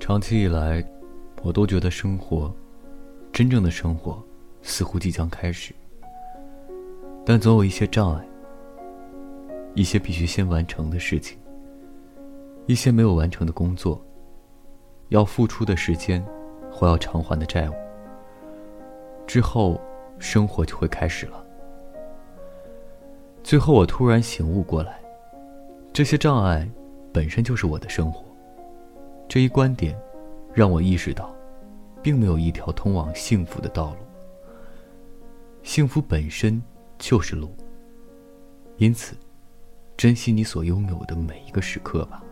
长期以来，我都觉得生活，真正的生活，似乎即将开始。但总有一些障碍，一些必须先完成的事情，一些没有完成的工作，要付出的时间，或要偿还的债务。之后，生活就会开始了。最后，我突然醒悟过来，这些障碍，本身就是我的生活。这一观点，让我意识到，并没有一条通往幸福的道路。幸福本身就是路。因此，珍惜你所拥有的每一个时刻吧。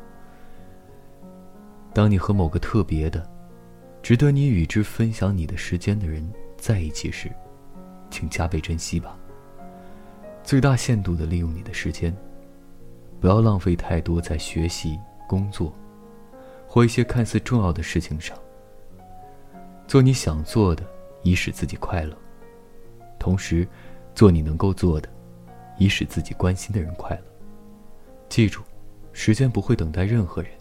当你和某个特别的、值得你与之分享你的时间的人在一起时，请加倍珍惜吧。最大限度的利用你的时间，不要浪费太多在学习、工作。或一些看似重要的事情上，做你想做的，以使自己快乐；同时，做你能够做的，以使自己关心的人快乐。记住，时间不会等待任何人，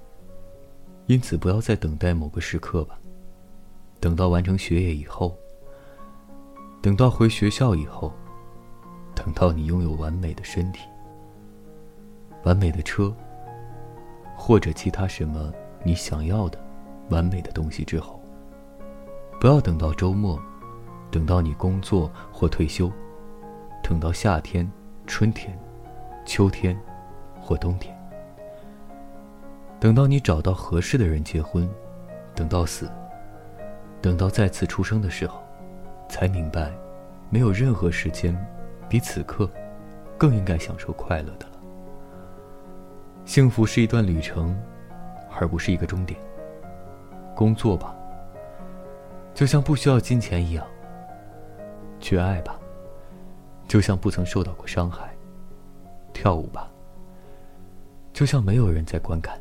因此不要再等待某个时刻吧。等到完成学业以后，等到回学校以后，等到你拥有完美的身体、完美的车，或者其他什么。你想要的完美的东西之后，不要等到周末，等到你工作或退休，等到夏天、春天、秋天或冬天，等到你找到合适的人结婚，等到死，等到再次出生的时候，才明白，没有任何时间比此刻更应该享受快乐的。幸福是一段旅程。而不是一个终点。工作吧，就像不需要金钱一样；去爱吧，就像不曾受到过伤害；跳舞吧，就像没有人在观看。